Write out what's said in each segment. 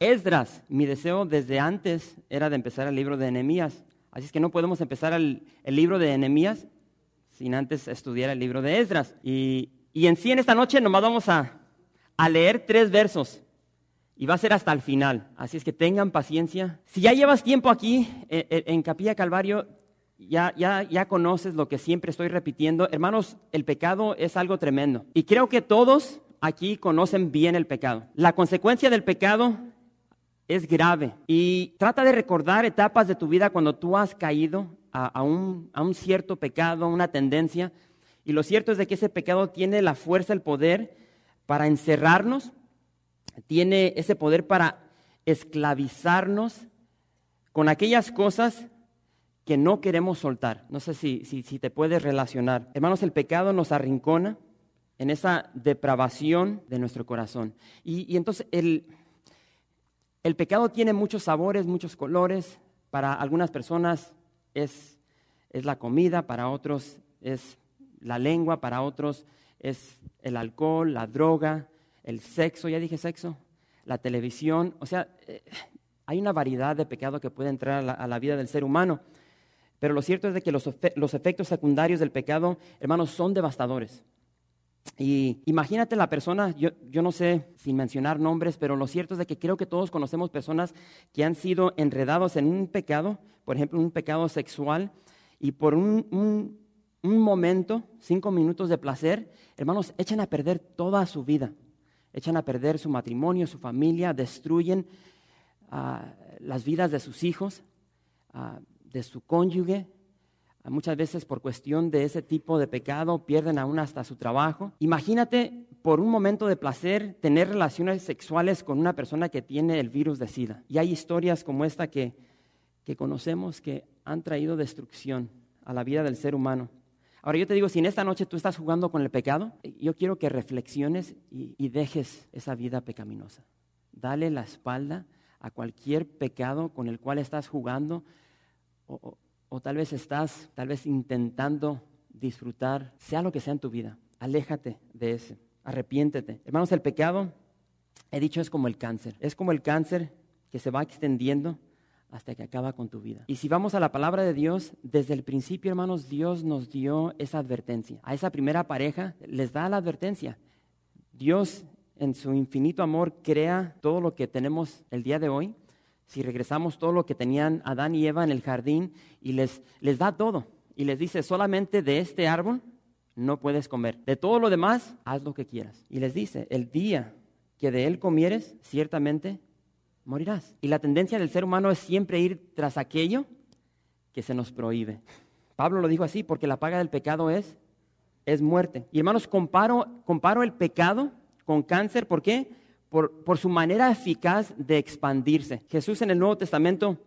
Esdras, mi deseo desde antes era de empezar el libro de Nehemías. Así es que no podemos empezar el, libro de Nehemías sin antes estudiar el libro de Esdras. Y, en sí, en esta noche nomás vamos a, leer tres versos. Y va a ser hasta el final. Así es que tengan paciencia. Si ya llevas tiempo aquí en, en Capilla Calvario, ya, ya, ya conoces lo que siempre estoy repitiendo. Hermanos, el pecado es algo tremendo. Y creo que todos aquí conocen bien el pecado. La consecuencia del pecado es grave. Y trata de recordar etapas de tu vida cuando tú has caído a, un, a un cierto pecado, a una tendencia. Y lo cierto es de que ese pecado tiene la fuerza, el poder para encerrarnos, tiene ese poder para esclavizarnos con aquellas cosas que no queremos soltar. No sé si, si, si, te puedes relacionar. Hermanos, el pecado nos arrincona en esa depravación de nuestro corazón. Y, y entonces el, el pecado tiene muchos sabores, muchos colores. Para algunas personas es, es, la comida, para otros es la lengua, para otros es el alcohol, la droga, el sexo, ya dije sexo, la televisión. O sea, eh, hay una variedad de pecado que puede entrar a la, vida del ser humano. Pero lo cierto es de que los, los efectos secundarios del pecado, hermanos, son devastadores. Y imagínate la persona, yo, no sé sin mencionar nombres, pero lo cierto es de que creo que todos conocemos personas que han sido enredados en un pecado, por ejemplo, un pecado sexual, y por un, momento, cinco minutos de placer, hermanos, echan a perder toda su vida, echan a perder su matrimonio, su familia, destruyen ah, las vidas de sus hijos, ah, de su cónyuge, Muchas veces por cuestión de ese tipo de pecado pierden aún hasta su trabajo. Imagínate por un momento de placer tener relaciones sexuales con una persona que tiene el virus de SIDA. Y hay historias como esta que, que conocemos que han traído destrucción a la vida del ser humano. Ahora yo te digo, si en esta noche tú estás jugando con el pecado, yo quiero que reflexiones y, dejes esa vida pecaminosa. Dale la espalda a cualquier pecado con el cual estás jugando o, o tal vez estás, tal vez intentando disfrutar, sea lo que sea en tu vida, aléjate de ese, arrepiéntete. Hermanos, el pecado, he dicho, es como el cáncer, es como el cáncer que se va extendiendo hasta que acaba con tu vida. Y si vamos a la palabra de Dios, desde el principio, hermanos, Dios nos dio esa advertencia. A esa primera pareja les da la advertencia. Dios, en su infinito amor, crea todo lo que tenemos el día de hoy si regresamos todo lo que tenían Adán y Eva en el jardín y les, les da todo y les dice, solamente de este árbol no puedes comer. De todo lo demás, haz lo que quieras. Y les dice, el día que de él comieres, ciertamente morirás. Y la tendencia del ser humano es siempre ir tras aquello que se nos prohíbe. Pablo lo dijo así, porque la paga del pecado es, es muerte. Y hermanos, comparo, comparo el pecado con cáncer, ¿por qué? Por, su manera eficaz de expandirse. Jesús en el Nuevo Testamento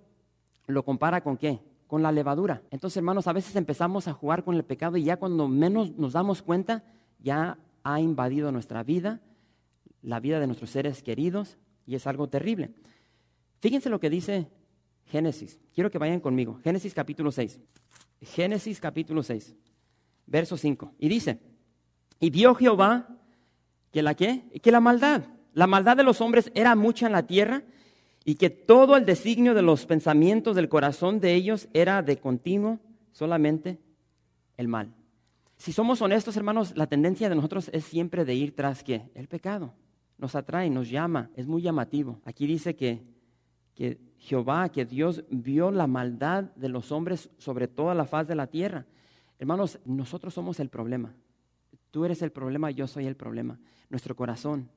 lo compara con qué? Con la levadura. Entonces, hermanos, a veces empezamos a jugar con el pecado y ya cuando menos nos damos cuenta, ya ha invadido nuestra vida, la vida de nuestros seres queridos, y es algo terrible. Fíjense lo que dice Génesis. Quiero que vayan conmigo. Génesis capítulo 6. Génesis capítulo 6, verso 5. Y dice, y vio Jehová que la qué? Que la maldad la maldad de los hombres era mucha en la tierra y que todo el designio de los pensamientos del corazón de ellos era de continuo solamente el mal. Si somos honestos, hermanos, la tendencia de nosotros es siempre de ir tras qué? El pecado. Nos atrae, nos llama, es muy llamativo. Aquí dice que, que Jehová, que Dios vio la maldad de los hombres sobre toda la faz de la tierra. Hermanos, nosotros somos el problema. Tú eres el problema, yo soy el problema. Nuestro corazón.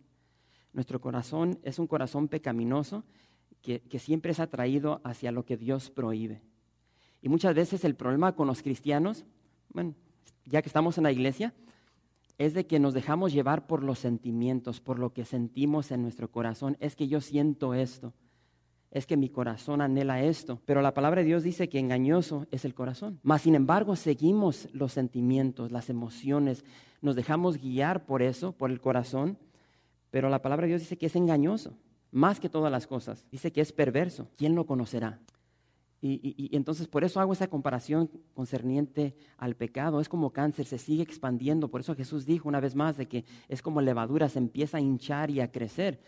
Nuestro corazón es un corazón pecaminoso que, siempre es atraído hacia lo que Dios prohíbe. Y muchas veces el problema con los cristianos, bueno, ya que estamos en la iglesia, es de que nos dejamos llevar por los sentimientos, por lo que sentimos en nuestro corazón. Es que yo siento esto, es que mi corazón anhela esto. Pero la palabra de Dios dice que engañoso es el corazón. Mas, sin embargo, seguimos los sentimientos, las emociones, nos dejamos guiar por eso, por el corazón. Pero la palabra de Dios dice que es engañoso, más que todas las cosas. Dice que es perverso. ¿Quién lo conocerá? Y, entonces por eso hago esa comparación concerniente al pecado. Es como cáncer, se sigue expandiendo. Por eso Jesús dijo una vez más de que es como levadura, se empieza a hinchar y a crecer.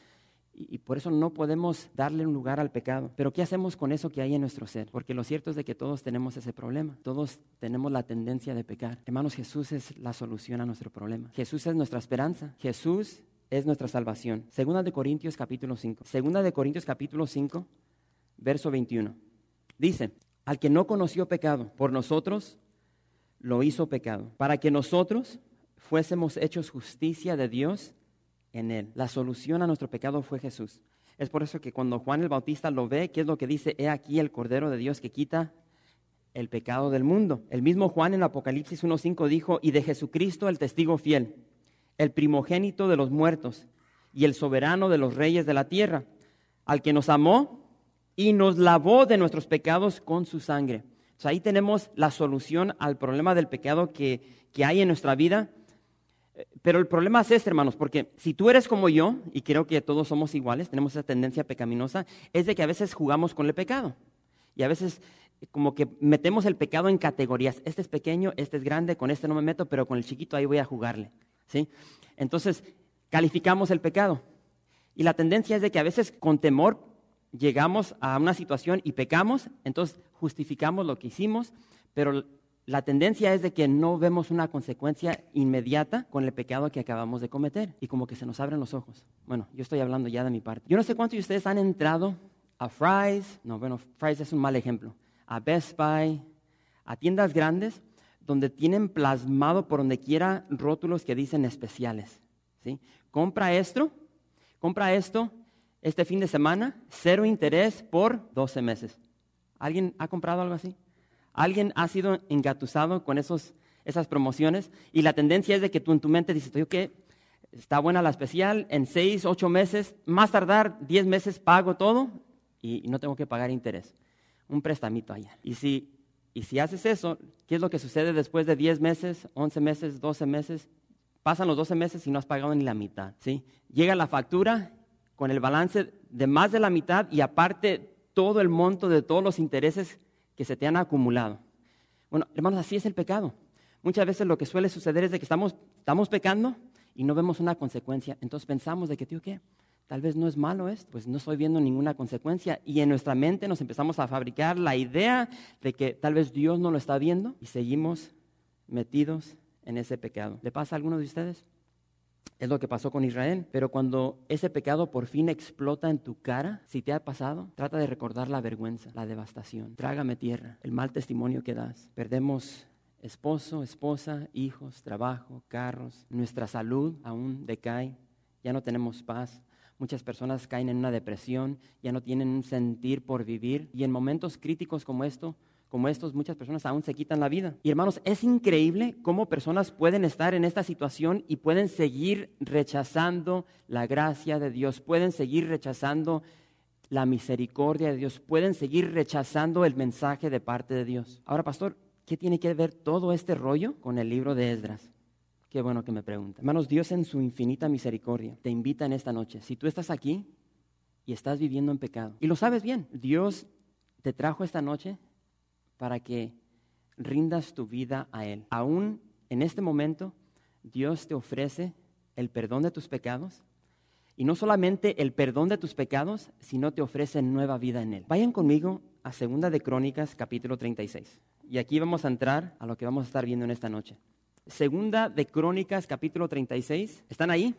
Y, y por eso no podemos darle un lugar al pecado. Pero ¿qué hacemos con eso que hay en nuestro ser? Porque lo cierto es de que todos tenemos ese problema. Todos tenemos la tendencia de pecar. Hermanos, Jesús es la solución a nuestro problema. Jesús es nuestra esperanza. Jesús es nuestra salvación. Segunda de Corintios capítulo 5. Segunda de Corintios capítulo 5, verso 21. Dice, al que no conoció pecado, por nosotros lo hizo pecado, para que nosotros fuésemos hechos justicia de Dios en él. La solución a nuestro pecado fue Jesús. Es por eso que cuando Juan el Bautista lo ve, ¿qué es lo que dice? He aquí el Cordero de Dios que quita el pecado del mundo. El mismo Juan en Apocalipsis 1.5 dijo, y de Jesucristo el testigo fiel, el primogénito de los muertos y el soberano de los reyes de la tierra, al que nos amó y nos lavó de nuestros pecados con su sangre. ahí tenemos la solución al problema del pecado que, hay en nuestra vida. Pero el problema es este, hermanos, porque si tú eres como yo, y creo que todos somos iguales, tenemos esa tendencia pecaminosa, es de que a veces jugamos con el pecado. Y a veces como que metemos el pecado en categorías. Este es pequeño, este es grande, con este no me meto, pero con el chiquito ahí voy a jugarle. ¿Sí? Entonces, calificamos el pecado. Y la tendencia es de que a veces con temor llegamos a una situación y pecamos, entonces justificamos lo que hicimos, pero la tendencia es de que no vemos una consecuencia inmediata con el pecado que acabamos de cometer y como que se nos abren los ojos. Bueno, yo estoy hablando ya de mi parte. Yo no sé cuántos de ustedes han entrado a Fry's, no, bueno, Fry's es un mal ejemplo, a Best Buy, a tiendas grandes donde tienen plasmado por donde quiera rótulos que dicen especiales. ¿sí? Compra esto, compra esto este fin de semana, cero interés por 12 meses. ¿Alguien ha comprado algo así? ¿Alguien ha sido engatusado con esos, esas promociones? Y la tendencia es de que tú en tu mente dices, oye, ¿qué? Está buena la especial, en 6, 8 meses, más tardar 10 meses pago todo y no tengo que pagar interés. Un prestamito allá. Y si, y si haces eso, ¿qué es lo que sucede después de 10 meses, 11 meses, 12 meses? Pasan los 12 meses y no has pagado ni la mitad. ¿sí? Llega la factura con el balance de más de la mitad y aparte todo el monto de todos los intereses que se te han acumulado. Bueno, hermanos, así es el pecado. Muchas veces lo que suele suceder es de que estamos, estamos pecando y no vemos una consecuencia. Entonces pensamos de que, tío, ¿qué? Tal vez no es malo esto, pues no estoy viendo ninguna consecuencia. Y en nuestra mente nos empezamos a fabricar la idea de que tal vez Dios no lo está viendo y seguimos metidos en ese pecado. ¿Le pasa a alguno de ustedes? Es lo que pasó con Israel. Pero cuando ese pecado por fin explota en tu cara, si te ha pasado, trata de recordar la vergüenza, la devastación. Trágame tierra, el mal testimonio que das. Perdemos esposo, esposa, hijos, trabajo, carros. Nuestra salud aún decae. Ya no tenemos paz. Muchas personas caen en una depresión, ya no tienen un sentir por vivir. Y en momentos críticos como esto, como estos, muchas personas aún se quitan la vida. Y hermanos, es increíble cómo personas pueden estar en esta situación y pueden seguir rechazando la gracia de Dios, pueden seguir rechazando la misericordia de Dios, pueden seguir rechazando el mensaje de parte de Dios. Ahora, pastor, ¿qué tiene que ver todo este rollo con el libro de Esdras? Qué bueno que me pregunta. Hermanos, Dios en su infinita misericordia te invita en esta noche. Si tú estás aquí y estás viviendo en pecado, y lo sabes bien, Dios te trajo esta noche para que rindas tu vida a Él. Aún en este momento, Dios te ofrece el perdón de tus pecados. Y no solamente el perdón de tus pecados, sino te ofrece nueva vida en Él. Vayan conmigo a Segunda de Crónicas, capítulo 36. Y aquí vamos a entrar a lo que vamos a estar viendo en esta noche. Segunda de Crónicas, capítulo 36. ¿Están ahí?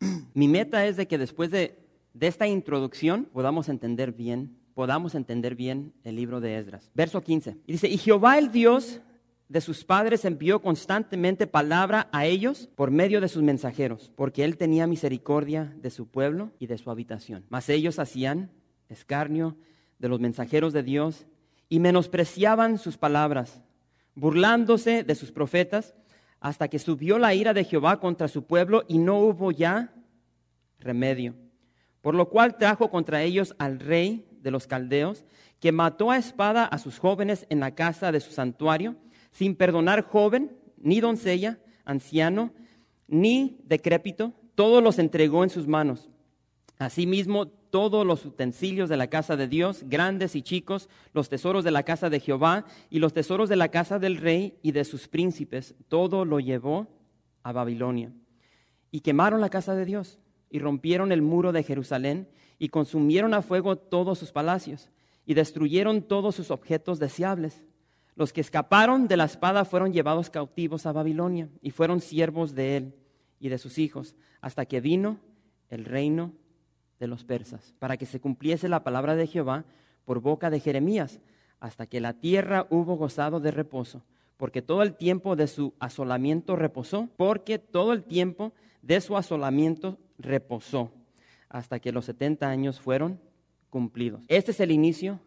Mi meta es de que después de, de esta introducción podamos entender bien podamos entender bien el libro de Esdras. Verso 15. Y dice, y Jehová el Dios de sus padres envió constantemente palabra a ellos por medio de sus mensajeros, porque él tenía misericordia de su pueblo y de su habitación. Mas ellos hacían escarnio de los mensajeros de Dios y menospreciaban sus palabras, burlándose de sus profetas hasta que subió la ira de Jehová contra su pueblo y no hubo ya remedio. Por lo cual trajo contra ellos al rey de los caldeos, que mató a espada a sus jóvenes en la casa de su santuario, sin perdonar joven, ni doncella, anciano, ni decrépito, todos los entregó en sus manos. Asimismo, todos los utensilios de la casa de Dios, grandes y chicos, los tesoros de la casa de Jehová y los tesoros de la casa del rey y de sus príncipes, todo lo llevó a Babilonia. Y quemaron la casa de Dios y rompieron el muro de Jerusalén y consumieron a fuego todos sus palacios y destruyeron todos sus objetos deseables. Los que escaparon de la espada fueron llevados cautivos a Babilonia y fueron siervos de él y de sus hijos hasta que vino el reino los persas, para que se cumpliese la palabra de Jehová por boca de Jeremías, hasta que la tierra hubo gozado de reposo, porque todo el tiempo de su asolamiento reposó, porque todo el tiempo de su asolamiento reposó, hasta que los 70 años fueron cumplidos. Este es el inicio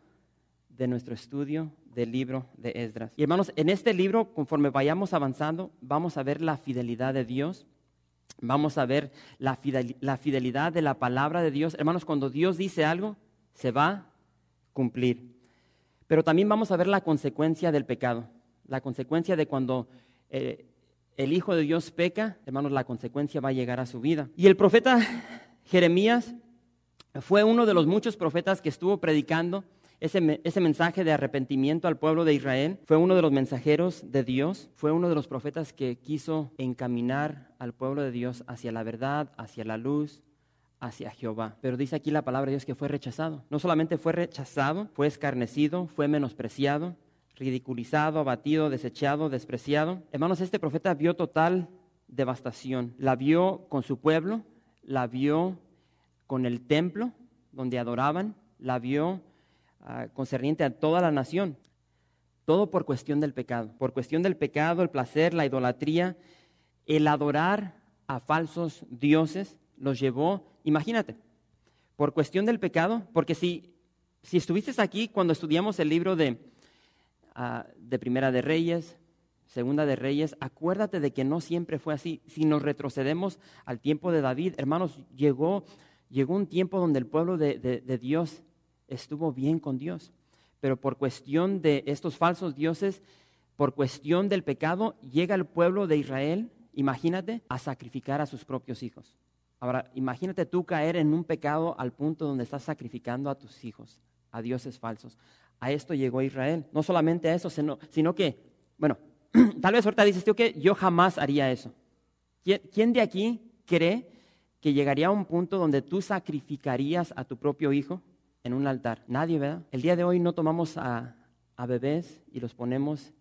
de nuestro estudio del libro de Esdras. Y hermanos, en este libro, conforme vayamos avanzando, vamos a ver la fidelidad de Dios Vamos a ver la fidelidad de la palabra de Dios. Hermanos, cuando Dios dice algo, se va a cumplir. Pero también vamos a ver la consecuencia del pecado. La consecuencia de cuando eh, el Hijo de Dios peca, hermanos, la consecuencia va a llegar a su vida. Y el profeta Jeremías fue uno de los muchos profetas que estuvo predicando ese, mensaje de arrepentimiento al pueblo de Israel fue uno de los mensajeros de Dios, fue uno de los profetas que quiso encaminar al pueblo de Dios hacia la verdad, hacia la luz, hacia Jehová. Pero dice aquí la palabra de Dios que fue rechazado. No solamente fue rechazado, fue escarnecido, fue menospreciado, ridiculizado, abatido, desechado, despreciado. Hermanos, este profeta vio total devastación. La vio con su pueblo, la vio con el templo donde adoraban, la vio concerniente a toda la nación. Todo por cuestión del pecado. Por cuestión del pecado, el placer, la idolatría, el adorar a falsos dioses los llevó, imagínate, por cuestión del pecado, porque si, si estuviste aquí cuando estudiamos el libro de, ah, de Primera de Reyes, Segunda de Reyes, acuérdate de que no siempre fue así. Si nos retrocedemos al tiempo de David, hermanos, llegó, llegó un tiempo donde el pueblo de, de Dios estuvo bien con Dios. Pero por cuestión de estos falsos dioses, por cuestión del pecado, llega el pueblo de Israel, imagínate, a sacrificar a sus propios hijos. Ahora, imagínate tú caer en un pecado al punto donde estás sacrificando a tus hijos, a dioses falsos. A esto llegó Israel. No solamente a eso, sino, que, bueno, tal vez ahorita dices tú que yo jamás haría eso. ¿Quién de aquí cree que llegaría a un punto donde tú sacrificarías a tu propio hijo? en un altar. Nadie, ¿verdad? El día de hoy no tomamos a, bebés y los ponemos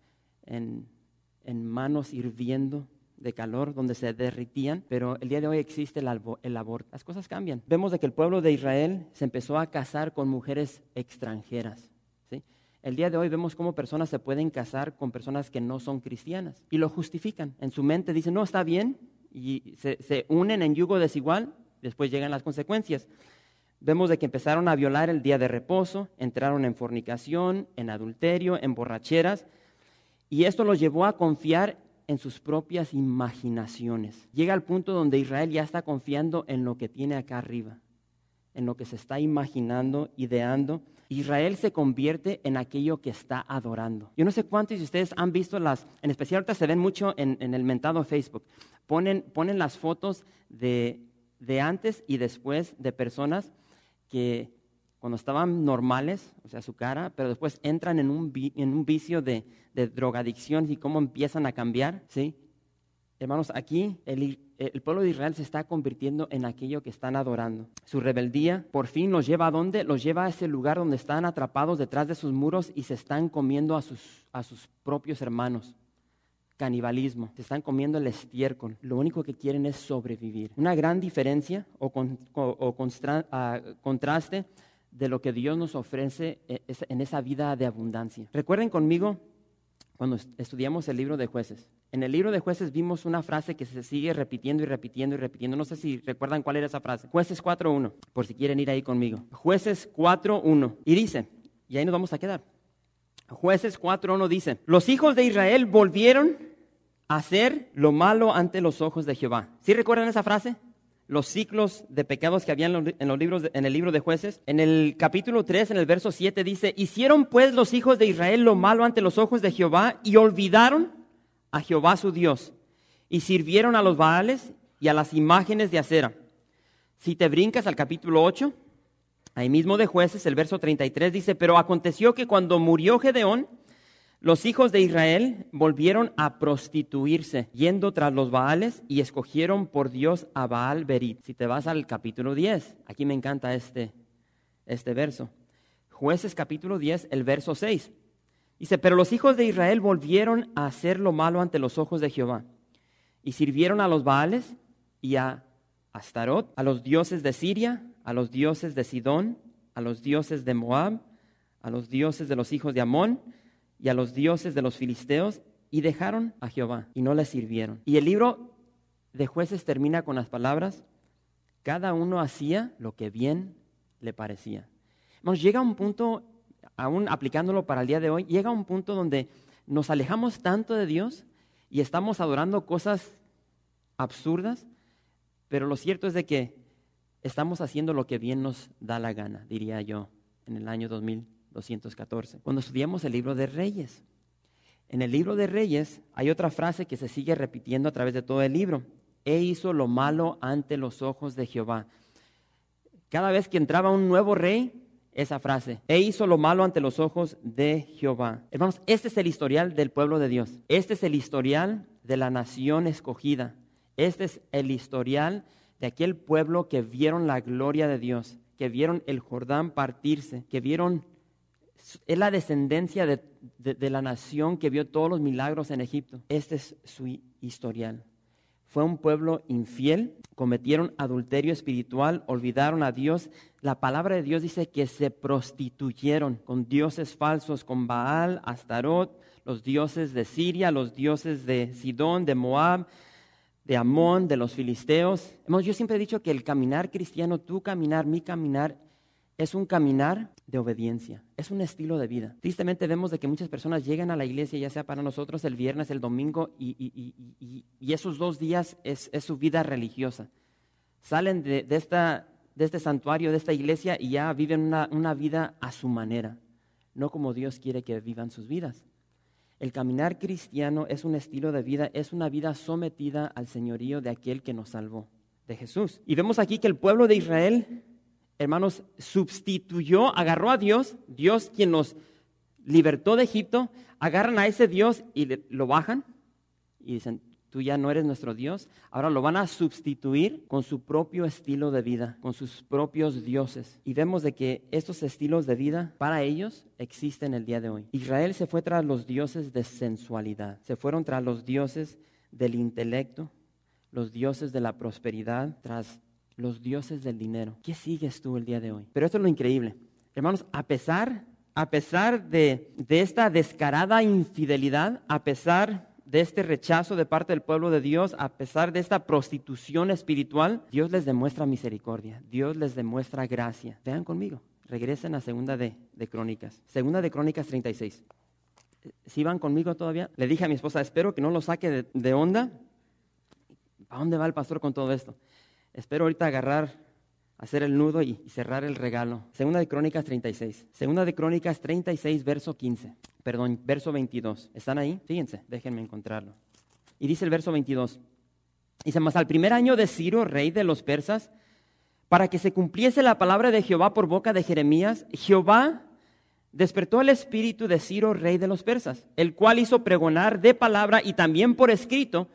en, manos hirviendo de calor, donde se derritían, pero el día de hoy existe el, el, aborto. Las cosas cambian. Vemos de que el pueblo de Israel se empezó a casar con mujeres extranjeras. ¿sí? El día de hoy vemos cómo personas se pueden casar con personas que no son cristianas y lo justifican. En su mente dicen, no, está bien, y se, se unen en yugo desigual, después llegan las consecuencias. Vemos de que empezaron a violar el día de reposo, entraron en fornicación, en adulterio, en borracheras, y esto los llevó a confiar en sus propias imaginaciones. Llega al punto donde Israel ya está confiando en lo que tiene acá arriba, en lo que se está imaginando, ideando. Israel se convierte en aquello que está adorando. Yo no sé cuántos de ustedes han visto las, en especial ahorita se ven mucho en, el mentado Facebook, ponen, ponen las fotos de, de antes y después de personas que cuando estaban normales, o sea, su cara, pero después entran en un, en un vicio de, drogadicción y cómo empiezan a cambiar, ¿sí? Hermanos, aquí el, el, pueblo de Israel se está convirtiendo en aquello que están adorando. Su rebeldía por fin los lleva a dónde? Los lleva a ese lugar donde están atrapados detrás de sus muros y se están comiendo a sus, a sus propios hermanos canibalismo, se están comiendo el estiércol, lo único que quieren es sobrevivir. Una gran diferencia o, ah, contraste de lo que Dios nos ofrece e, en esa vida de abundancia. Recuerden conmigo cuando estudiamos el libro de jueces. En el libro de jueces vimos una frase que se sigue repitiendo y repitiendo y repitiendo. No sé si recuerdan cuál era esa frase. Jueces 4.1, por si quieren ir ahí conmigo. Jueces 4.1. Y dice, y ahí nos vamos a quedar. Jueces 4.1 dice, los hijos de Israel volvieron hacer lo malo ante los ojos de Jehová. ¿Sí recuerdan esa frase? Los ciclos de pecados que había en, los libros, en el libro de jueces. En el capítulo 3, en el verso 7 dice, hicieron pues los hijos de Israel lo malo ante los ojos de Jehová y olvidaron a Jehová su Dios y sirvieron a los Baales y a las imágenes de acera. Si te brincas al capítulo 8, ahí mismo de jueces, el verso 33 dice, pero aconteció que cuando murió Gedeón, los hijos de Israel volvieron a prostituirse, yendo tras los Baales y escogieron por Dios a Baal Berit. Si te vas al capítulo 10, aquí me encanta este, este verso. Jueces capítulo 10, el verso 6. Dice, pero los hijos de Israel volvieron a hacer lo malo ante los ojos de Jehová y sirvieron a los Baales y a Astarot, a los dioses de Siria, a los dioses de Sidón, a los dioses de Moab, a los dioses de los hijos de Amón y a los dioses de los filisteos y dejaron a Jehová y no le sirvieron. Y el libro de jueces termina con las palabras, cada uno hacía lo que bien le parecía. Nos llega un punto, aún aplicándolo para el día de hoy, llega un punto donde nos alejamos tanto de Dios y estamos adorando cosas absurdas, pero lo cierto es de que estamos haciendo lo que bien nos da la gana, diría yo, en el año 2000. 214. Cuando estudiamos el libro de Reyes, en el libro de Reyes hay otra frase que se sigue repitiendo a través de todo el libro. E hizo lo malo ante los ojos de Jehová. Cada vez que entraba un nuevo rey, esa frase. E hizo lo malo ante los ojos de Jehová. Hermanos, este es el historial del pueblo de Dios. Este es el historial de la nación escogida. Este es el historial de aquel pueblo que vieron la gloria de Dios, que vieron el Jordán partirse, que vieron es la descendencia de, la nación que vio todos los milagros en Egipto. Este es su historial. Fue un pueblo infiel, cometieron adulterio espiritual, olvidaron a Dios. La palabra de Dios dice que se prostituyeron con dioses falsos, con Baal, Astarot, los dioses de Siria, los dioses de Sidón, de Moab, de Amón, de los filisteos. Yo siempre he dicho que el caminar cristiano, tu caminar, mi caminar, es un caminar de obediencia, es un estilo de vida. Tristemente vemos de que muchas personas llegan a la iglesia, ya sea para nosotros el viernes, el domingo, y, esos dos días es, su vida religiosa. Salen de, esta, de, este santuario, de esta iglesia, y ya viven una, una vida a su manera, no como Dios quiere que vivan sus vidas. El caminar cristiano es un estilo de vida, es una vida sometida al señorío de aquel que nos salvó, de Jesús. Y vemos aquí que el pueblo de Israel hermanos, sustituyó, agarró a Dios, Dios quien nos libertó de Egipto, agarran a ese Dios y lo bajan y dicen, tú ya no eres nuestro Dios, ahora lo van a sustituir con su propio estilo de vida, con sus propios dioses. Y vemos de que estos estilos de vida para ellos existen el día de hoy. Israel se fue tras los dioses de sensualidad, se fueron tras los dioses del intelecto, los dioses de la prosperidad, tras los dioses del dinero. ¿Qué sigues tú el día de hoy? Pero esto es lo increíble. Hermanos, a pesar, a pesar de, de esta descarada infidelidad, a pesar de este rechazo de parte del pueblo de Dios, a pesar de esta prostitución espiritual, Dios les demuestra misericordia, Dios les demuestra gracia. Vean conmigo, regresen a Segunda de, de Crónicas, Segunda de Crónicas 36. Si van conmigo todavía, le dije a mi esposa, espero que no lo saque de, de onda. ¿A dónde va el pastor con todo esto? Espero ahorita agarrar, hacer el nudo y, cerrar el regalo. Segunda de Crónicas 36. Segunda de Crónicas 36, verso 15. Perdón, verso 22. ¿Están ahí? Fíjense, déjenme encontrarlo. Y dice el verso 22. Dice, más al primer año de Ciro, rey de los persas, para que se cumpliese la palabra de Jehová por boca de Jeremías, Jehová despertó el espíritu de Ciro, rey de los persas, el cual hizo pregonar de palabra y también por escrito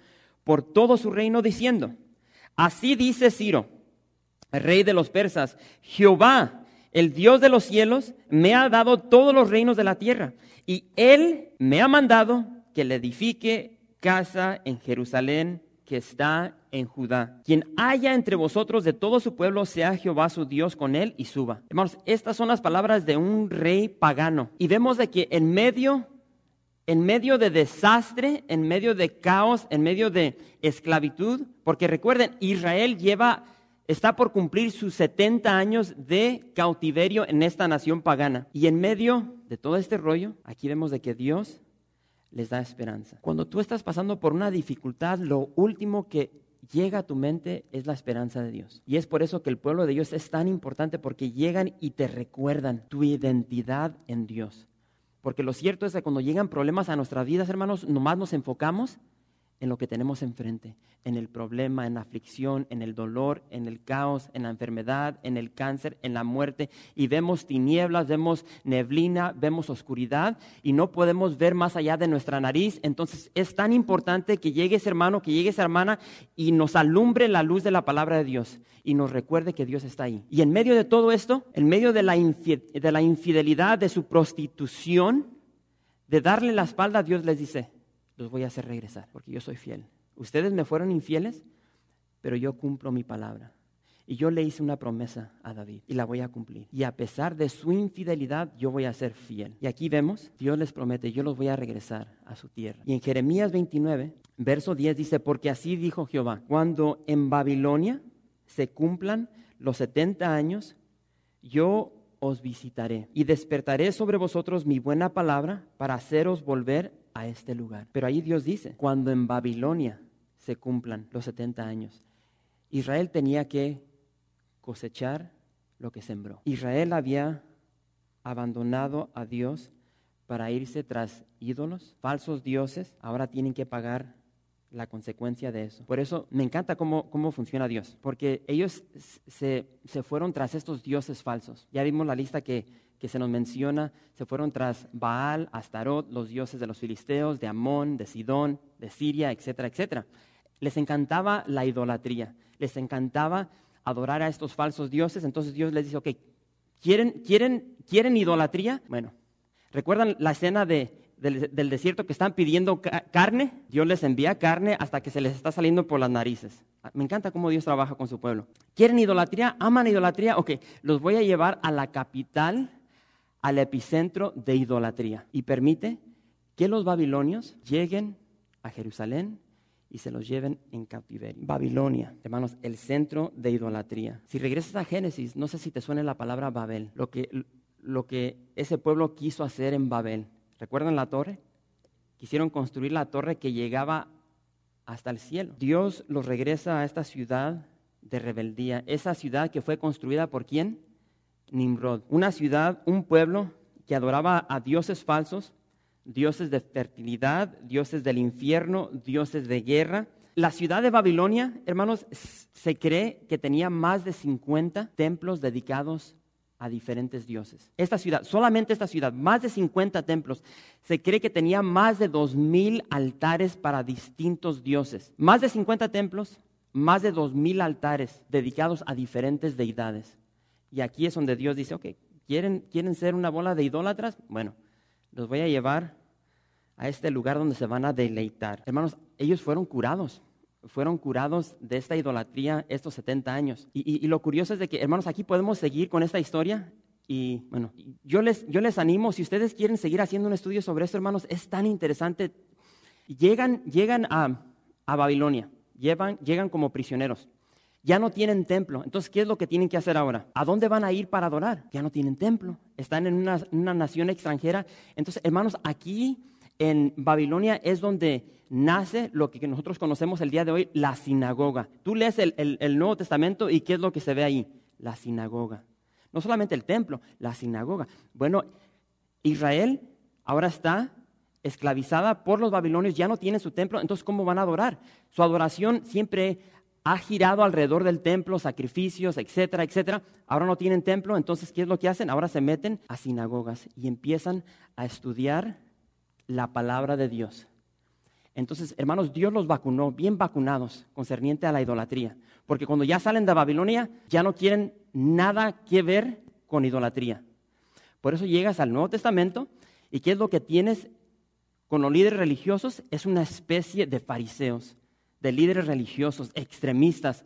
por todo su reino, diciendo, Así dice Ciro, rey de los persas, Jehová, el Dios de los cielos, me ha dado todos los reinos de la tierra, y él me ha mandado que le edifique casa en Jerusalén que está en Judá. Quien haya entre vosotros de todo su pueblo, sea Jehová su Dios con él y suba. Hermanos, estas son las palabras de un rey pagano. Y vemos de que en medio en medio de desastre, en medio de caos, en medio de esclavitud, porque recuerden, Israel lleva, está por cumplir sus 70 años de cautiverio en esta nación pagana. Y en medio de todo este rollo, aquí vemos de que Dios les da esperanza. Cuando tú estás pasando por una dificultad, lo último que llega a tu mente es la esperanza de Dios. Y es por eso que el pueblo de Dios es tan importante porque llegan y te recuerdan tu identidad en Dios. Porque lo cierto es que cuando llegan problemas a nuestras vidas, hermanos, nomás nos enfocamos en lo que tenemos enfrente, en el problema, en la aflicción, en el dolor, en el caos, en la enfermedad, en el cáncer, en la muerte, y vemos tinieblas, vemos neblina, vemos oscuridad, y no podemos ver más allá de nuestra nariz. Entonces es tan importante que llegue ese hermano, que llegue esa hermana, y nos alumbre la luz de la palabra de Dios, y nos recuerde que Dios está ahí. Y en medio de todo esto, en medio de la, de la infidelidad, de su prostitución, de darle la espalda, Dios les dice, los voy a hacer regresar, porque yo soy fiel. Ustedes me fueron infieles, pero yo cumplo mi palabra. Y yo le hice una promesa a David y la voy a cumplir. Y a pesar de su infidelidad, yo voy a ser fiel. Y aquí vemos, Dios les promete, yo los voy a regresar a su tierra. Y en Jeremías 29, verso 10 dice, porque así dijo Jehová, cuando en Babilonia se cumplan los 70 años, yo os visitaré y despertaré sobre vosotros mi buena palabra para haceros volver a este lugar. Pero ahí Dios dice, cuando en Babilonia se cumplan los 70 años, Israel tenía que cosechar lo que sembró. Israel había abandonado a Dios para irse tras ídolos, falsos dioses, ahora tienen que pagar la consecuencia de eso. Por eso me encanta cómo, cómo funciona Dios, porque ellos se, se fueron tras estos dioses falsos. Ya vimos la lista que que se nos menciona, se fueron tras Baal, Astarot, los dioses de los filisteos, de Amón, de Sidón, de Siria, etcétera, etcétera. Les encantaba la idolatría, les encantaba adorar a estos falsos dioses, entonces Dios les dice, ok, ¿quieren, quieren, quieren idolatría? Bueno, ¿recuerdan la escena de, del, desierto que están pidiendo carne? Dios les envía carne hasta que se les está saliendo por las narices. Me encanta cómo Dios trabaja con su pueblo. ¿Quieren idolatría? ¿Aman idolatría? Ok, los voy a llevar a la capital al epicentro de idolatría y permite que los babilonios lleguen a Jerusalén y se los lleven en cautiverio. Babilonia, hermanos, el centro de idolatría. Si regresas a Génesis, no sé si te suena la palabra Babel, lo que, lo que ese pueblo quiso hacer en Babel. ¿Recuerdan la torre? Quisieron construir la torre que llegaba hasta el cielo. Dios los regresa a esta ciudad de rebeldía, esa ciudad que fue construida por quién? Nimrod, una ciudad, un pueblo que adoraba a dioses falsos, dioses de fertilidad, dioses del infierno, dioses de guerra. La ciudad de Babilonia, hermanos, se cree que tenía más de 50 templos dedicados a diferentes dioses. Esta ciudad, solamente esta ciudad, más de 50 templos. Se cree que tenía más de 2.000 altares para distintos dioses. Más de 50 templos, más de 2.000 altares dedicados a diferentes deidades. Y aquí es donde Dios dice, ok, ¿quieren, ¿quieren ser una bola de idólatras? Bueno, los voy a llevar a este lugar donde se van a deleitar. Hermanos, ellos fueron curados, fueron curados de esta idolatría estos 70 años. Y, lo curioso es de que, hermanos, aquí podemos seguir con esta historia. Y bueno, yo les, yo les animo, si ustedes quieren seguir haciendo un estudio sobre esto, hermanos, es tan interesante. Llegan, llegan a, a Babilonia, llevan, llegan como prisioneros ya no tienen templo. Entonces, ¿qué es lo que tienen que hacer ahora? ¿A dónde van a ir para adorar? Ya no tienen templo. Están en una, nación extranjera. Entonces, hermanos, aquí en Babilonia es donde nace lo que nosotros conocemos el día de hoy, la sinagoga. Tú lees el, el Nuevo Testamento y ¿qué es lo que se ve ahí? La sinagoga. No solamente el templo, la sinagoga. Bueno, Israel ahora está esclavizada por los babilonios, ya no tiene su templo, entonces ¿cómo van a adorar? Su adoración siempre ha girado alrededor del templo, sacrificios, etcétera, etcétera. Ahora no tienen templo, entonces, ¿qué es lo que hacen? Ahora se meten a sinagogas y empiezan a estudiar la palabra de Dios. Entonces, hermanos, Dios los vacunó, bien vacunados, concerniente a la idolatría. Porque cuando ya salen de Babilonia, ya no quieren nada que ver con idolatría. Por eso llegas al Nuevo Testamento y ¿qué es lo que tienes con los líderes religiosos? Es una especie de fariseos de líderes religiosos, extremistas,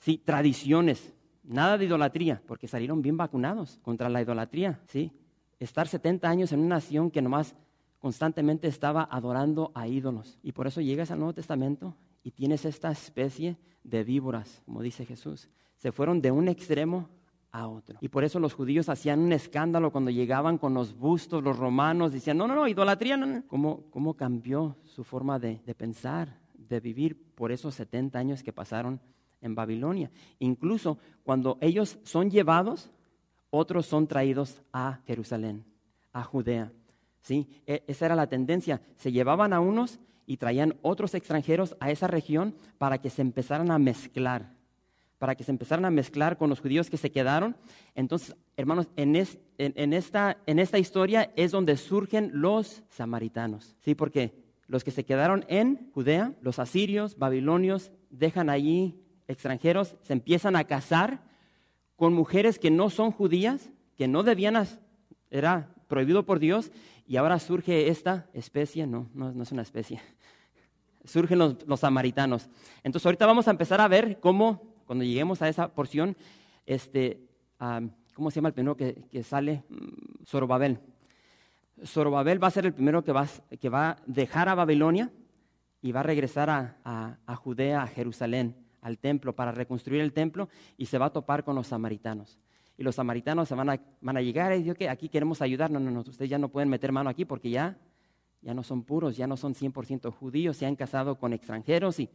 ¿sí? tradiciones, nada de idolatría, porque salieron bien vacunados contra la idolatría. ¿sí? Estar 70 años en una nación que nomás constantemente estaba adorando a ídolos. Y por eso llegas al Nuevo Testamento y tienes esta especie de víboras, como dice Jesús. Se fueron de un extremo a otro. Y por eso los judíos hacían un escándalo cuando llegaban con los bustos, los romanos decían, no, no, no, idolatría, no, no. ¿Cómo, cómo cambió su forma de, de pensar, de vivir por esos 70 años que pasaron en Babilonia? Incluso cuando ellos son llevados, otros son traídos a Jerusalén, a Judea. ¿Sí? E, esa era la tendencia. Se llevaban a unos y traían otros extranjeros a esa región para que se empezaran a mezclar para que se empezaran a mezclar con los judíos que se quedaron. Entonces, hermanos, en, esta, en esta historia es donde surgen los samaritanos. ¿Sí? Porque los que se quedaron en Judea, los asirios, babilonios, dejan allí extranjeros, se empiezan a casar con mujeres que no son judías, que no debían, era prohibido por Dios, y ahora surge esta especie, no, no, es una especie, surgen los, samaritanos. Entonces ahorita vamos a empezar a ver cómo cuando lleguemos a esa porción, este, ¿cómo se llama el primero que, sale? Mm, Zorobabel. Zorobabel va a ser el primero que va, que va a dejar a Babilonia y va a regresar a, Judea, a Jerusalén, al templo, para reconstruir el templo y se va a topar con los samaritanos. Y los samaritanos se van a, van a llegar y dicen que aquí queremos ayudar. No, no, no, ustedes ya no pueden meter mano aquí porque ya, ya no son puros, ya no son 100% judíos, se han casado con extranjeros y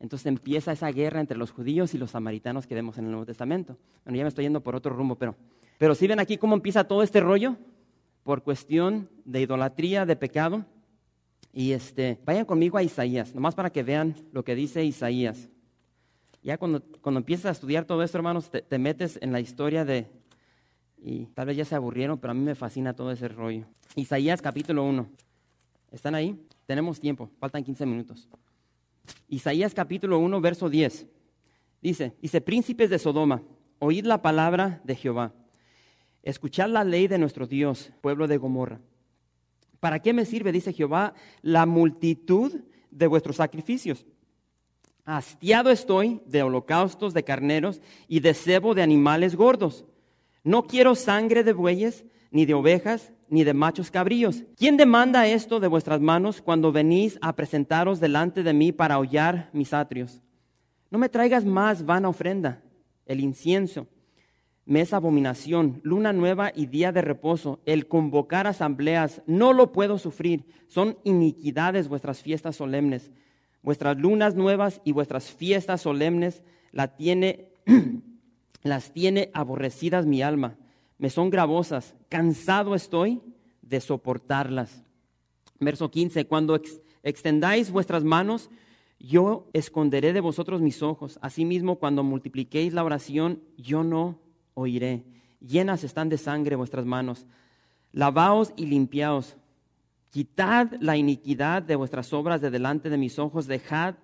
entonces empieza esa guerra entre los judíos y los samaritanos que vemos en el Nuevo Testamento. Bueno, ya me estoy yendo por otro rumbo, pero, pero si ven aquí cómo empieza todo este rollo, por cuestión de idolatría, de pecado. Y este, vayan conmigo a Isaías, nomás para que vean lo que dice Isaías. Ya cuando, cuando empiezas a estudiar todo esto, hermanos, te, te metes en la historia de, y tal vez ya se aburrieron, pero a mí me fascina todo ese rollo. Isaías capítulo 1. ¿Están ahí? Tenemos tiempo, faltan 15 minutos. Isaías capítulo 1, verso 10. Dice, dice, príncipes de Sodoma, oíd la palabra de Jehová. Escuchad la ley de nuestro Dios, pueblo de Gomorra. ¿Para qué me sirve, dice Jehová, la multitud de vuestros sacrificios? Hastiado estoy de holocaustos de carneros y de cebo de animales gordos. No quiero sangre de bueyes, ni de ovejas, ni de machos cabríos. ¿Quién demanda esto de vuestras manos cuando venís a presentaros delante de mí para hollar mis atrios? No me traigas más vana ofrenda, el incienso. Me es abominación, luna nueva y día de reposo, el convocar asambleas, no lo puedo sufrir. Son iniquidades vuestras fiestas solemnes. Vuestras lunas nuevas y vuestras fiestas solemnes tiene, las tiene aborrecidas mi alma me son gravosas, cansado estoy de soportarlas. Verso 15, cuando extendáis vuestras manos, yo esconderé de vosotros mis ojos. Asimismo, cuando multipliquéis la oración, yo no oiré. Llenas están de sangre vuestras manos. Lavaos y limpiaos. Quitad la iniquidad de vuestras obras de delante de mis ojos. Dejad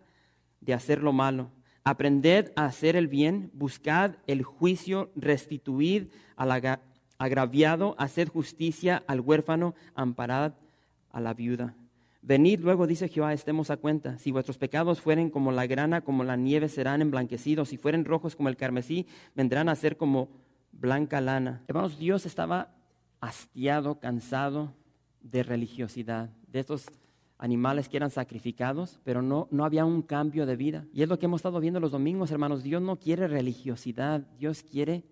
de hacer lo malo. Aprended a hacer el bien, buscad el juicio, restituid al agraviado, haced justicia al huérfano, amparad a la viuda. Venid luego, dice Jehová, estemos a cuenta. Si vuestros pecados fueren como la grana, como la nieve, serán emblanquecidos. Si fueren rojos como el carmesí, vendrán a ser como blanca lana. Hermanos, Dios estaba hastiado, cansado de religiosidad, de estos animales que eran sacrificados, pero no, no había un cambio de vida. Y es lo que hemos estado viendo los domingos, hermanos. Dios no quiere religiosidad, Dios quiere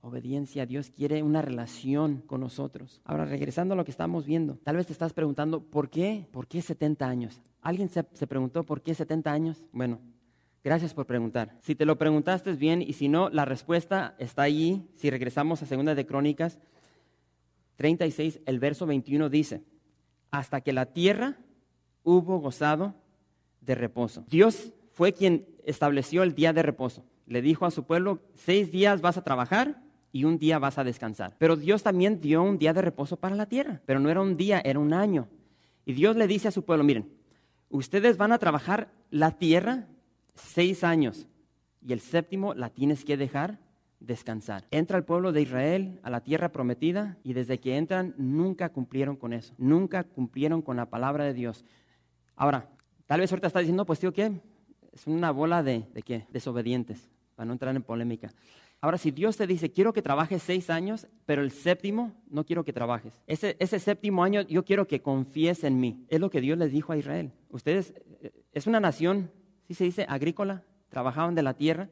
obediencia, Dios quiere una relación con nosotros. Ahora, regresando a lo que estamos viendo, tal vez te estás preguntando, ¿por qué? ¿Por qué 70 años? ¿Alguien se, se preguntó por qué 70 años? Bueno, Gracias por preguntar. Si te lo preguntaste bien y si no, la respuesta está allí. Si regresamos a Segunda de Crónicas 36, el verso 21 dice, hasta que la tierra hubo gozado de reposo. Dios fue quien estableció el día de reposo. Le dijo a su pueblo, seis días vas a trabajar y un día vas a descansar. Pero Dios también dio un día de reposo para la tierra, pero no era un día, era un año. Y Dios le dice a su pueblo, miren, ustedes van a trabajar la tierra seis años y el séptimo la tienes que dejar descansar. Entra el pueblo de Israel a la tierra prometida y desde que entran nunca cumplieron con eso, nunca cumplieron con la palabra de Dios. Ahora, tal vez ahorita está diciendo, pues tío, ¿qué? Es una bola de, ¿de qué? Desobedientes, para no entrar en polémica. Ahora, si Dios te dice, quiero que trabajes seis años, pero el séptimo no quiero que trabajes. Ese, ese séptimo año yo quiero que confíes en mí. Es lo que Dios les dijo a Israel. Ustedes, eh, es una nación, ¿sí se dice? Agrícola, trabajaban de la tierra.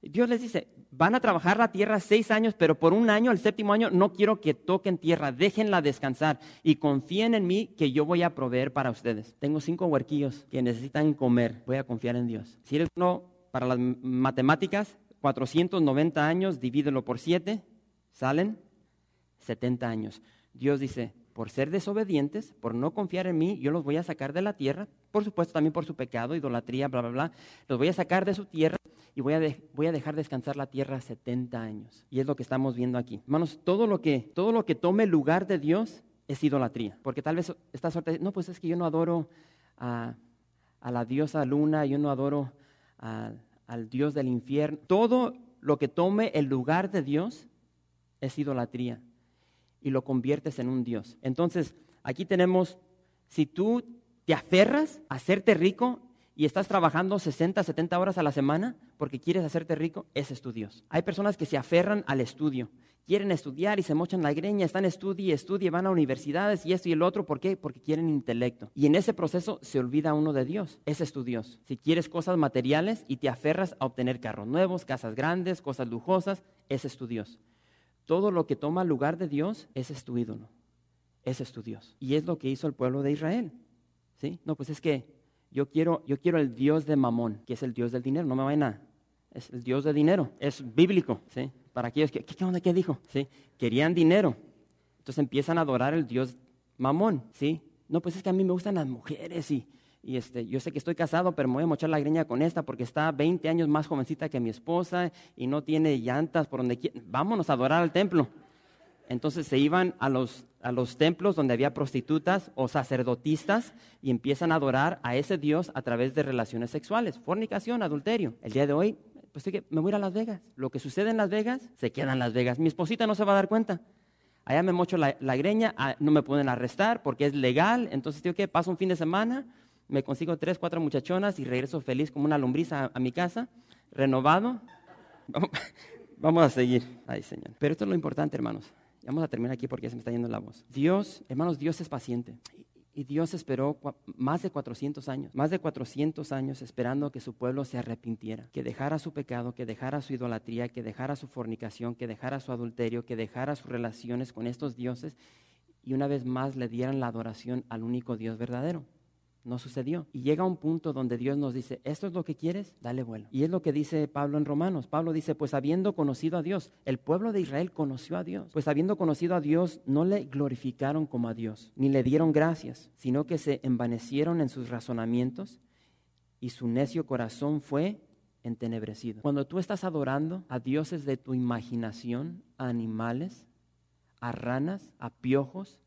Dios les dice, van a trabajar la tierra seis años, pero por un año, el séptimo año, no quiero que toquen tierra, déjenla descansar y confíen en mí que yo voy a proveer para ustedes. Tengo cinco huerquillos que necesitan comer, voy a confiar en Dios. Si eres uno para las matemáticas, 490 años, divídelo por siete, salen 70 años. Dios dice, por ser desobedientes, por no confiar en mí, yo los voy a sacar de la tierra, por supuesto también por su pecado, idolatría, bla, bla, bla, los voy a sacar de su tierra y voy a, dejar descansar la tierra 70 años. Y es lo que estamos viendo aquí. Hermanos, todo lo que, todo lo que tome lugar de Dios es idolatría, porque tal vez esta suerte, no, pues es que yo no adoro a, la diosa luna, yo no adoro al Dios del infierno. Todo lo que tome el lugar de Dios es idolatría y lo conviertes en un Dios. Entonces, aquí tenemos, si tú te aferras a hacerte rico y estás trabajando 60, 70 horas a la semana porque quieres hacerte rico, ese es tu Dios. Hay personas que se aferran al estudio, quieren estudiar y se mochan la greña, están estudia y estudia, van a universidades y esto y el otro, ¿por qué? Porque quieren intelecto. Y en ese proceso se olvida uno de Dios, ese es tu Dios. Si quieres cosas materiales y te aferras a obtener carros nuevos, casas grandes, cosas lujosas, ese es tu Dios. Todo lo que toma lugar de Dios, ese es tu ídolo. Ese es tu Dios. Y es lo que hizo el pueblo de Israel. ¿Sí? No, pues es que yo quiero, yo quiero el Dios de Mamón, que es el Dios del dinero. No me vayan a. Es el Dios del dinero. Es bíblico. ¿sí? Para aquellos que. ¿Qué, onda? ¿Qué dijo? ¿Sí? Querían dinero. Entonces empiezan a adorar el Dios Mamón. ¿sí? No, pues es que a mí me gustan las mujeres y y este, yo sé que estoy casado, pero me voy a mochar la greña con esta porque está 20 años más jovencita que mi esposa y no tiene llantas por donde quiera. Vámonos a adorar al templo. Entonces se iban a los, a los templos donde había prostitutas o sacerdotistas y empiezan a adorar a ese Dios a través de relaciones sexuales, fornicación, adulterio. El día de hoy, pues me voy a Las Vegas. Lo que sucede en Las Vegas, se queda en Las Vegas. Mi esposita no se va a dar cuenta. Allá me mocho la, greña, ah, no me pueden arrestar porque es legal. Entonces, ¿qué? Paso un fin de semana, me consigo tres, cuatro muchachonas y regreso feliz como una lombriz a, mi casa, renovado. Vamos, a seguir. Ay, Señor. Pero esto es lo importante, hermanos. Vamos a terminar aquí porque se me está yendo la voz. Dios, hermanos, Dios es paciente. Y Dios esperó más de 400 años, más de 400 años esperando que su pueblo se arrepintiera, que dejara su pecado, que dejara su idolatría, que dejara su fornicación, que dejara su adulterio, que dejara sus relaciones con estos dioses y una vez más le dieran la adoración al único Dios verdadero. No sucedió. Y llega un punto donde Dios nos dice, esto es lo que quieres, dale vuelo. Y es lo que dice Pablo en Romanos. Pablo dice, pues habiendo conocido a Dios, el pueblo de Israel conoció a Dios. Pues habiendo conocido a Dios, no le glorificaron como a Dios, ni le dieron gracias, sino que se envanecieron en sus razonamientos y su necio corazón fue entenebrecido. Cuando tú estás adorando a dioses de tu imaginación, a animales, a ranas, a piojos,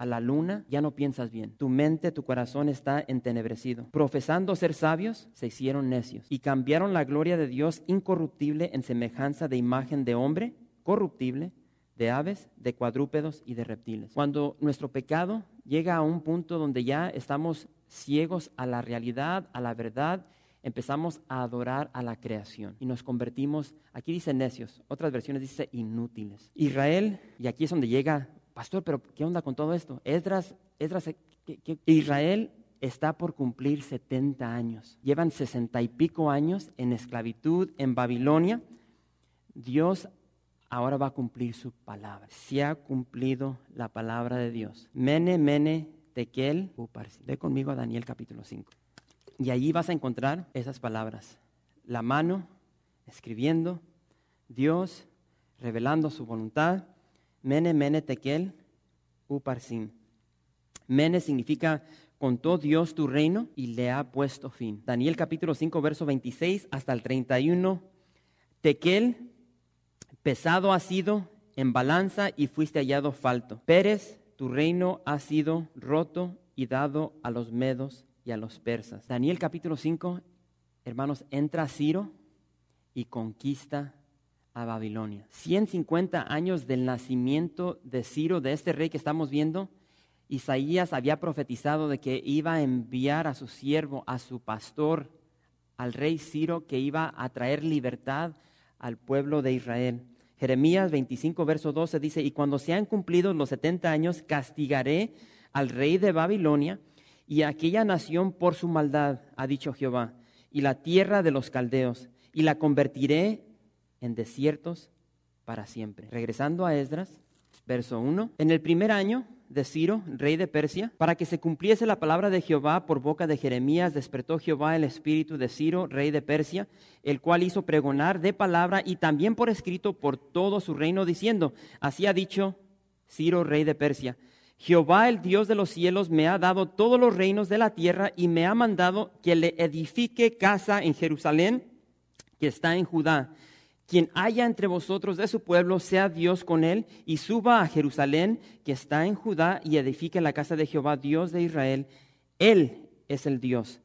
a la luna, ya no piensas bien. Tu mente, tu corazón está entenebrecido. Profesando ser sabios, se hicieron necios y cambiaron la gloria de Dios incorruptible en semejanza de imagen de hombre, corruptible, de aves, de cuadrúpedos y de reptiles. Cuando nuestro pecado llega a un punto donde ya estamos ciegos a la realidad, a la verdad, empezamos a adorar a la creación y nos convertimos, aquí dice necios, otras versiones dice inútiles. Israel, y aquí es donde llega pastor, pero ¿qué onda con todo esto? Esdras, Esdras Israel está por cumplir 70 años. Llevan 60 y pico años en esclavitud en Babilonia. Dios ahora va a cumplir su palabra. Se ha cumplido la palabra de Dios. Mene, mene, tekel, Ve conmigo a Daniel capítulo 5. Y allí vas a encontrar esas palabras. La mano escribiendo, Dios revelando su voluntad Mene, mene, tekel, uparsin. Mene significa contó Dios tu reino y le ha puesto fin. Daniel capítulo 5, verso 26 hasta el 31. Tekel, pesado ha sido en balanza y fuiste hallado falto. Pérez, tu reino ha sido roto y dado a los medos y a los persas. Daniel capítulo 5, hermanos, entra Ciro y conquista a Babilonia. 150 años del nacimiento de Ciro, de este rey que estamos viendo, Isaías había profetizado de que iba a enviar a su siervo, a su pastor, al rey Ciro, que iba a traer libertad al pueblo de Israel. Jeremías 25, verso 12 dice, y cuando sean cumplidos los 70 años, castigaré al rey de Babilonia y a aquella nación por su maldad, ha dicho Jehová, y la tierra de los caldeos y la convertiré en desiertos para siempre. Regresando a Esdras, verso 1. En el primer año de Ciro, rey de Persia, para que se cumpliese la palabra de Jehová por boca de Jeremías, despertó Jehová el espíritu de Ciro, rey de Persia, el cual hizo pregonar de palabra y también por escrito por todo su reino, diciendo, así ha dicho Ciro, rey de Persia, Jehová el Dios de los cielos me ha dado todos los reinos de la tierra y me ha mandado que le edifique casa en Jerusalén, que está en Judá quien haya entre vosotros de su pueblo, sea Dios con él, y suba a Jerusalén, que está en Judá, y edifique la casa de Jehová, Dios de Israel. Él es el Dios,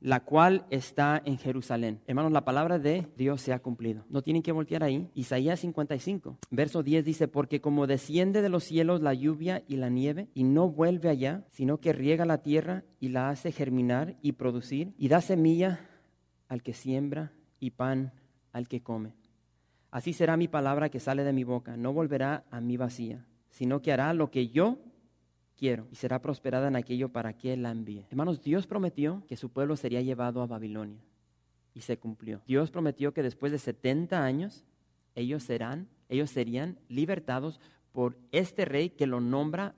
la cual está en Jerusalén. Hermanos, la palabra de Dios se ha cumplido. No tienen que voltear ahí. Isaías 55, verso 10 dice, porque como desciende de los cielos la lluvia y la nieve, y no vuelve allá, sino que riega la tierra y la hace germinar y producir, y da semilla al que siembra y pan al que come. Así será mi palabra que sale de mi boca, no volverá a mí vacía, sino que hará lo que yo quiero y será prosperada en aquello para que la envíe. Hermanos, Dios prometió que su pueblo sería llevado a Babilonia y se cumplió. Dios prometió que después de 70 años ellos serán, ellos serían libertados por este rey que lo nombra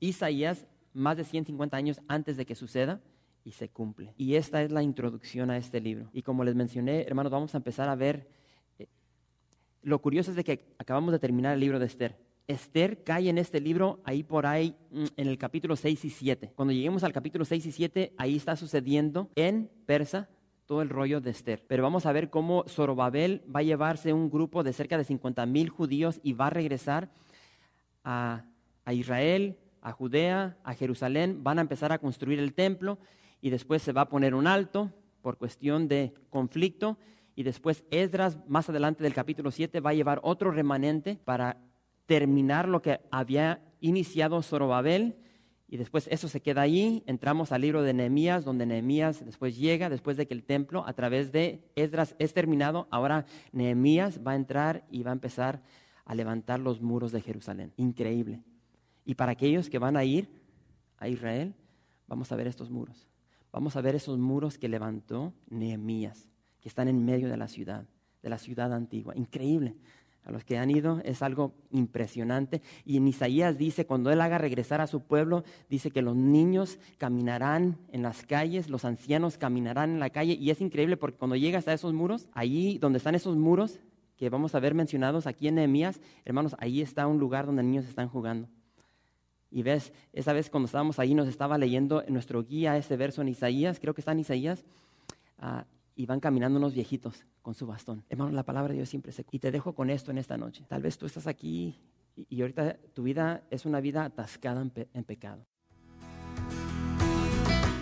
Isaías más de 150 años antes de que suceda y se cumple. Y esta es la introducción a este libro. Y como les mencioné, hermanos, vamos a empezar a ver lo curioso es de que acabamos de terminar el libro de Esther. Esther cae en este libro ahí por ahí mm, en el capítulo 6 y 7. Cuando lleguemos al capítulo 6 y 7, ahí está sucediendo en Persa todo el rollo de Esther. Pero vamos a ver cómo Zorobabel va a llevarse un grupo de cerca de 50 mil judíos y va a regresar a, a Israel, a Judea, a Jerusalén. Van a empezar a construir el templo y después se va a poner un alto por cuestión de conflicto y después Esdras, más adelante del capítulo 7, va a llevar otro remanente para terminar lo que había iniciado Zorobabel. Y después eso se queda ahí. Entramos al libro de Nehemías, donde Nehemías después llega, después de que el templo a través de Esdras es terminado. Ahora Nehemías va a entrar y va a empezar a levantar los muros de Jerusalén. Increíble. Y para aquellos que van a ir a Israel, vamos a ver estos muros. Vamos a ver esos muros que levantó Nehemías que están en medio de la ciudad, de la ciudad antigua. Increíble. A los que han ido es algo impresionante. Y en Isaías dice, cuando Él haga regresar a su pueblo, dice que los niños caminarán en las calles, los ancianos caminarán en la calle. Y es increíble porque cuando llegas a esos muros, ahí donde están esos muros, que vamos a ver mencionados aquí en Nehemías, hermanos, ahí está un lugar donde niños están jugando. Y ves, esa vez cuando estábamos ahí nos estaba leyendo en nuestro guía ese verso en Isaías, creo que está en Isaías, ah, y van caminando unos viejitos con su bastón. Hermano, la palabra de Dios siempre se... Y te dejo con esto en esta noche. Tal vez tú estás aquí y, ahorita tu vida es una vida atascada en, en pecado.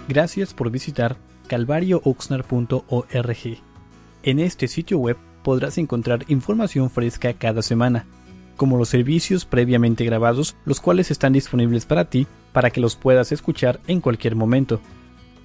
Gracias por visitar calvariooxnar.org. En este sitio web podrás encontrar información fresca cada semana, como los servicios previamente grabados, los cuales están disponibles para ti para que los puedas escuchar en cualquier momento.